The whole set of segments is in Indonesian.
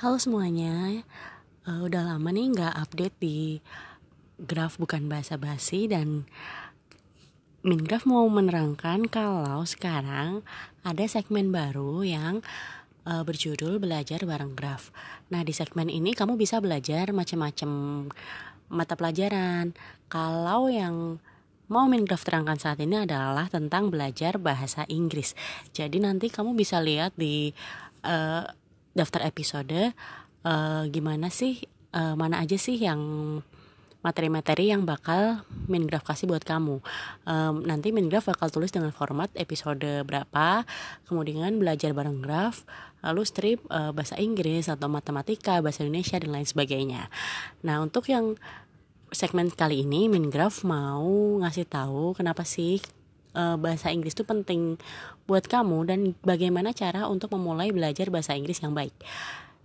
Halo semuanya, uh, udah lama nih nggak update di Graf bukan bahasa basi dan Mingraf mau menerangkan kalau sekarang ada segmen baru yang uh, berjudul belajar bareng Graf. Nah di segmen ini kamu bisa belajar macam-macam mata pelajaran. Kalau yang mau Mingraf terangkan saat ini adalah tentang belajar bahasa Inggris. Jadi nanti kamu bisa lihat di uh, daftar episode uh, gimana sih uh, mana aja sih yang materi-materi yang bakal Mingraf kasih buat kamu. Um, nanti Mingraf bakal tulis dengan format episode berapa, kemudian belajar bareng graf, lalu strip uh, bahasa Inggris atau matematika, bahasa Indonesia dan lain sebagainya. Nah, untuk yang segmen kali ini Mingraf mau ngasih tahu kenapa sih uh, bahasa Inggris itu penting buat kamu dan bagaimana cara untuk memulai belajar bahasa Inggris yang baik.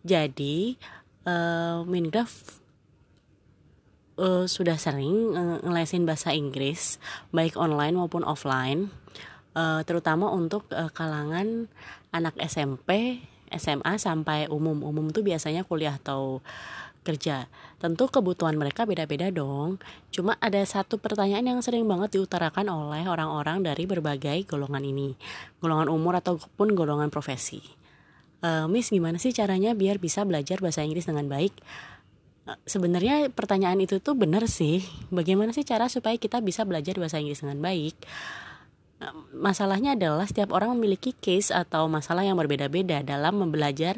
Jadi, uh, Mingraf uh, sudah sering uh, ngelesin bahasa Inggris baik online maupun offline, uh, terutama untuk uh, kalangan anak SMP, SMA sampai umum. Umum tuh biasanya kuliah atau kerja. Tentu kebutuhan mereka beda-beda dong. Cuma ada satu pertanyaan yang sering banget diutarakan oleh orang-orang dari berbagai golongan ini. Golongan umur ataupun golongan profesi. E, Miss, gimana sih caranya biar bisa belajar bahasa Inggris dengan baik? E, sebenarnya pertanyaan itu tuh benar sih. Bagaimana sih cara supaya kita bisa belajar bahasa Inggris dengan baik? E, masalahnya adalah setiap orang memiliki case atau masalah yang berbeda-beda dalam membelajar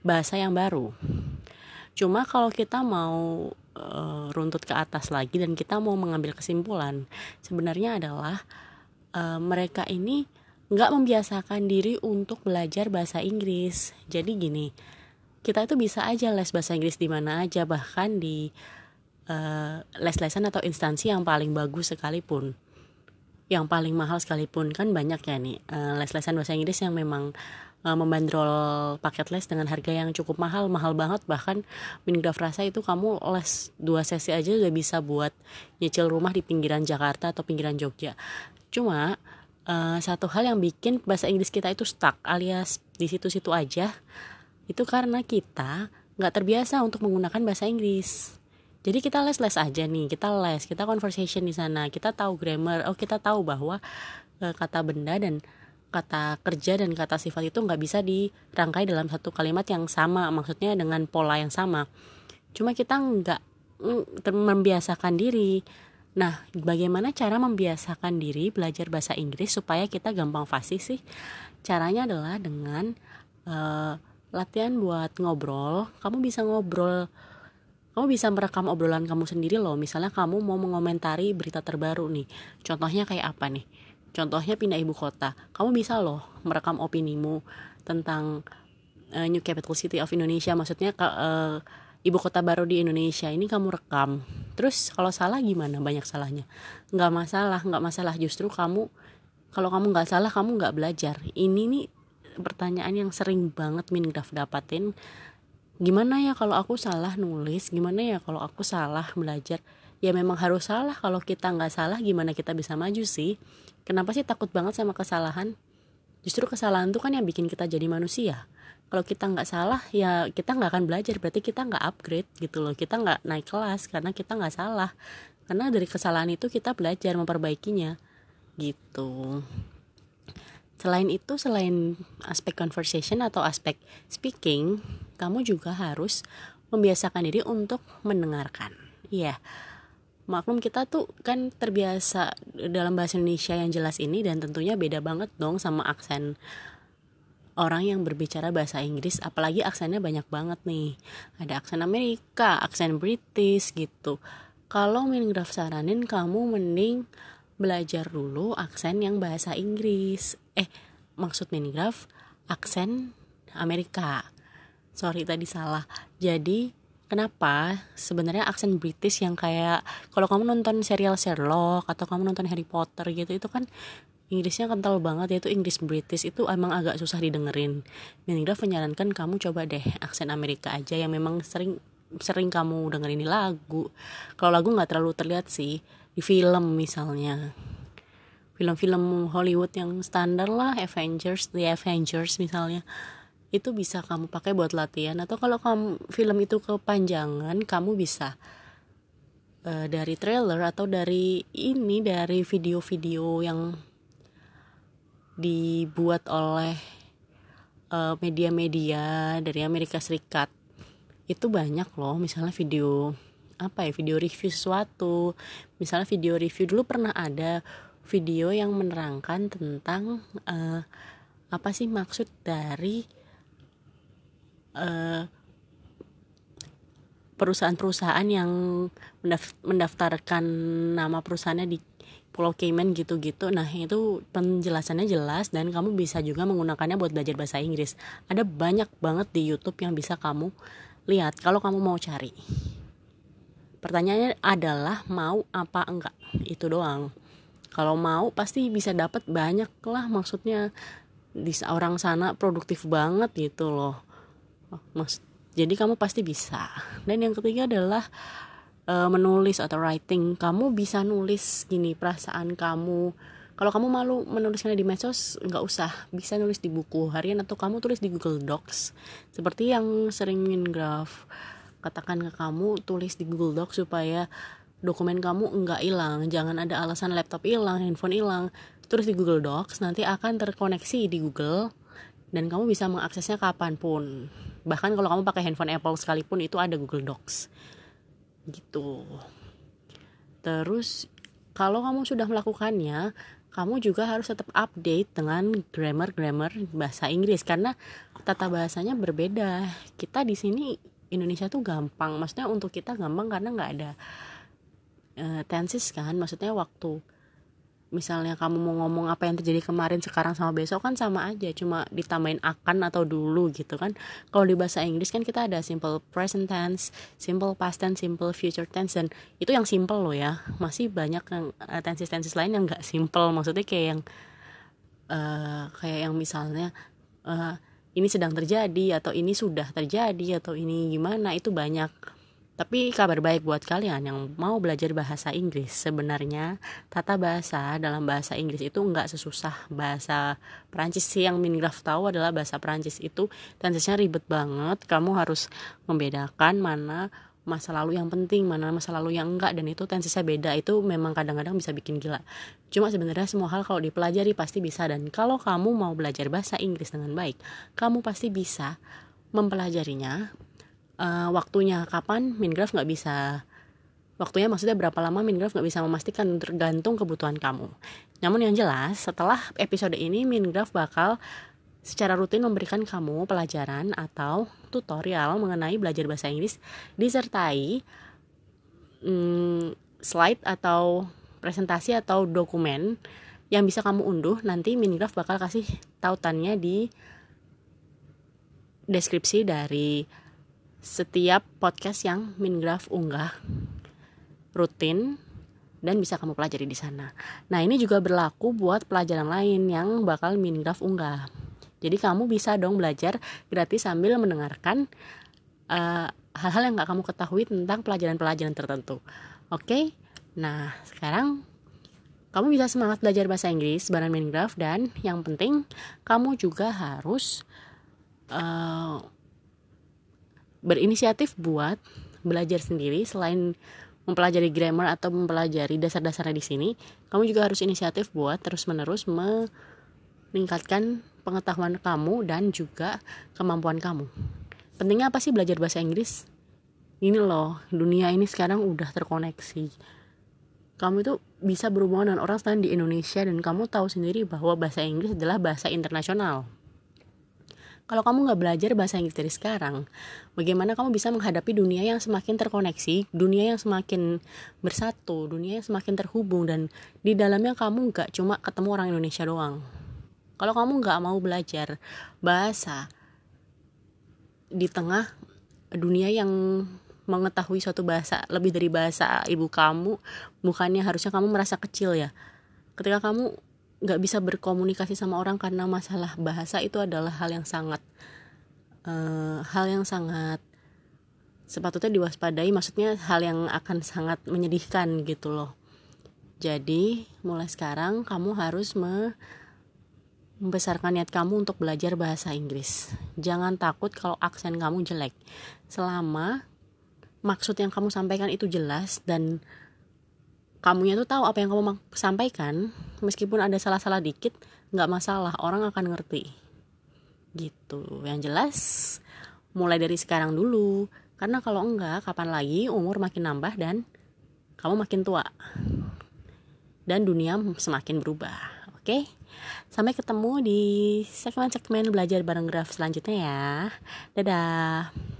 bahasa yang baru. Cuma kalau kita mau uh, runtut ke atas lagi dan kita mau mengambil kesimpulan, sebenarnya adalah uh, mereka ini nggak membiasakan diri untuk belajar bahasa Inggris. Jadi gini, kita itu bisa aja les bahasa Inggris di mana aja, bahkan di uh, les-lesan atau instansi yang paling bagus sekalipun yang paling mahal sekalipun. Kan banyak ya nih uh, les-lesan bahasa Inggris yang memang uh, membandrol paket les dengan harga yang cukup mahal mahal banget. Bahkan Mingraf rasa itu kamu les dua sesi aja udah bisa buat nyicil rumah di pinggiran Jakarta atau pinggiran Jogja. Cuma uh, satu hal yang bikin bahasa Inggris kita itu stuck alias di situ-situ aja itu karena kita nggak terbiasa untuk menggunakan bahasa Inggris jadi kita les-les aja nih kita les kita conversation di sana kita tahu grammar oh kita tahu bahwa uh, kata benda dan kata kerja dan kata sifat itu nggak bisa dirangkai dalam satu kalimat yang sama maksudnya dengan pola yang sama. Cuma kita nggak mm, membiasakan diri. Nah bagaimana cara membiasakan diri belajar bahasa Inggris supaya kita gampang fasih sih? Caranya adalah dengan uh, latihan buat ngobrol. Kamu bisa ngobrol kamu bisa merekam obrolan kamu sendiri loh. Misalnya kamu mau mengomentari berita terbaru nih. Contohnya kayak apa nih? Contohnya pindah ibu kota. Kamu bisa loh merekam opinimu tentang uh, New Capital City of Indonesia. Maksudnya uh, ibu kota baru di Indonesia. Ini kamu rekam. Terus kalau salah gimana? Banyak salahnya. Nggak masalah nggak masalah. Justru kamu kalau kamu nggak salah kamu nggak belajar. Ini nih pertanyaan yang sering banget Mingraf dapatin gimana ya kalau aku salah nulis? Gimana ya kalau aku salah belajar? Ya memang harus salah. Kalau kita nggak salah gimana kita bisa maju sih? Kenapa sih takut banget sama kesalahan? Justru kesalahan tuh kan yang bikin kita jadi manusia. Kalau kita nggak salah ya kita nggak akan belajar. Berarti kita nggak upgrade gitu loh. Kita nggak naik kelas karena kita nggak salah. Karena dari kesalahan itu kita belajar memperbaikinya. Gitu. Selain itu, selain aspek conversation atau aspek speaking, kamu juga harus membiasakan diri untuk mendengarkan. Iya. Maklum kita tuh kan terbiasa dalam bahasa Indonesia yang jelas ini dan tentunya beda banget dong sama aksen orang yang berbicara bahasa Inggris apalagi aksennya banyak banget nih. Ada aksen Amerika, aksen British gitu. Kalau Mingraf saranin kamu mending belajar dulu aksen yang bahasa Inggris. Eh, maksud minigraf aksen Amerika. Sorry tadi salah. Jadi kenapa sebenarnya aksen British yang kayak kalau kamu nonton serial Sherlock atau kamu nonton Harry Potter gitu itu kan Inggrisnya kental banget yaitu Inggris British itu emang agak susah didengerin. Minigraf menyarankan kamu coba deh aksen Amerika aja yang memang sering sering kamu dengerin di lagu. Kalau lagu nggak terlalu terlihat sih di film misalnya film-film Hollywood yang standar lah Avengers The Avengers misalnya itu bisa kamu pakai buat latihan. Atau kalau kamu film itu kepanjangan kamu bisa uh, dari trailer atau dari ini dari video-video yang dibuat oleh eh, media-media uh, dari Amerika Serikat. Itu banyak loh misalnya video apa ya video review sesuatu. Misalnya video review dulu pernah ada video yang menerangkan tentang uh, apa sih maksud dari perusahaan-perusahaan yang mendaftarkan nama perusahaannya di Pulau Cayman gitu-gitu. Nah, itu penjelasannya jelas dan kamu bisa juga menggunakannya buat belajar bahasa Inggris. Ada banyak banget di YouTube yang bisa kamu lihat kalau kamu mau cari. Pertanyaannya adalah mau apa enggak? Itu doang. Kalau mau pasti bisa dapat banyak lah maksudnya di orang sana produktif banget gitu loh mas. Jadi kamu pasti bisa. Dan yang ketiga adalah uh, menulis atau writing. Kamu bisa nulis gini perasaan kamu. Kalau kamu malu menulisnya di medsos nggak usah. Bisa nulis di buku harian atau kamu tulis di Google Docs. Seperti yang sering graf katakan ke kamu tulis di Google Docs supaya dokumen kamu nggak hilang. Jangan ada alasan laptop hilang handphone hilang. Tulis di Google Docs nanti akan terkoneksi di Google dan kamu bisa mengaksesnya kapan pun bahkan kalau kamu pakai handphone Apple sekalipun itu ada Google Docs. Gitu. Terus kalau kamu sudah melakukannya kamu juga harus tetap update dengan grammar-grammar bahasa Inggris. Karena tata bahasanya berbeda. Kita di sini Indonesia tuh gampang, maksudnya untuk kita gampang karena nggak ada uh, tenses kan, maksudnya waktu misalnya kamu mau ngomong apa yang terjadi kemarin sekarang sama besok kan sama aja. Cuma ditambahin akan atau dulu gitu kan. Kalau di bahasa Inggris kan kita ada simple present tense simple past tense simple future tense dan itu yang simple loh ya. Masih banyak yang uh, tenses tenses lain yang nggak simple. Maksudnya kayak yang uh, kayak yang misalnya uh, ini sedang terjadi atau ini sudah terjadi atau ini gimana itu banyak tapi kabar baik buat kalian yang mau belajar bahasa Inggris, sebenarnya tata bahasa dalam bahasa Inggris itu nggak sesusah bahasa Perancis sih yang Mingraf tahu adalah bahasa Perancis itu tensesnya ribet banget. Kamu harus membedakan mana masa lalu yang penting, mana masa lalu yang enggak dan itu tensesnya beda. Itu memang kadang-kadang bisa bikin gila. Cuma sebenarnya semua hal kalau dipelajari pasti bisa dan kalau kamu mau belajar bahasa Inggris dengan baik, kamu pasti bisa mempelajarinya uh, waktunya kapan Mingraph nggak bisa waktunya maksudnya berapa lama Mingraph nggak bisa memastikan tergantung kebutuhan kamu. Namun yang jelas setelah episode ini Mingraph bakal secara rutin memberikan kamu pelajaran atau tutorial mengenai belajar bahasa Inggris disertai hmm, slide atau presentasi atau dokumen yang bisa kamu unduh nanti Mingraph bakal kasih tautannya di deskripsi dari setiap podcast yang Mingraf unggah rutin dan bisa kamu pelajari di sana. Nah, ini juga berlaku buat pelajaran lain yang bakal Mingraf unggah. Jadi kamu bisa dong belajar gratis sambil mendengarkan eh, hal-hal yang gak kamu ketahui tentang pelajaran-pelajaran tertentu. Oke? Okay? Nah, sekarang kamu bisa semangat belajar bahasa Inggris bareng Mingraf dan yang penting kamu juga harus uh, berinisiatif buat belajar sendiri selain mempelajari grammar atau mempelajari dasar-dasarnya di sini, kamu juga harus inisiatif buat terus-menerus meningkatkan pengetahuan kamu dan juga kemampuan kamu. Pentingnya apa sih belajar bahasa Inggris? Ini loh, dunia ini sekarang udah terkoneksi. Kamu itu bisa berhubungan dengan orang selain di Indonesia dan kamu tahu sendiri bahwa bahasa Inggris adalah bahasa internasional kalau kamu nggak belajar bahasa Inggris dari sekarang, bagaimana kamu bisa menghadapi dunia yang semakin terkoneksi, dunia yang semakin bersatu, dunia yang semakin terhubung dan di dalamnya kamu nggak cuma ketemu orang Indonesia doang. Kalau kamu nggak mau belajar bahasa di tengah dunia yang mengetahui suatu bahasa lebih dari bahasa ibu kamu, bukannya harusnya kamu merasa kecil ya. Ketika kamu nggak bisa berkomunikasi sama orang karena masalah bahasa itu adalah hal yang sangat uh, hal yang sangat sepatutnya diwaspadai maksudnya hal yang akan sangat menyedihkan gitu loh jadi mulai sekarang kamu harus me membesarkan niat kamu untuk belajar bahasa Inggris. Jangan takut kalau aksen kamu jelek. Selama maksud yang kamu sampaikan itu jelas dan kamunya tuh tahu apa yang kamu sampaikan, meskipun ada salah-salah dikit, nggak masalah, orang akan ngerti. Gitu. Yang jelas, mulai dari sekarang dulu. Karena kalau enggak, kapan lagi umur makin nambah dan kamu makin tua. Dan dunia semakin berubah. Oke, sampai ketemu di segmen-segmen belajar bareng graf selanjutnya ya. Dadah.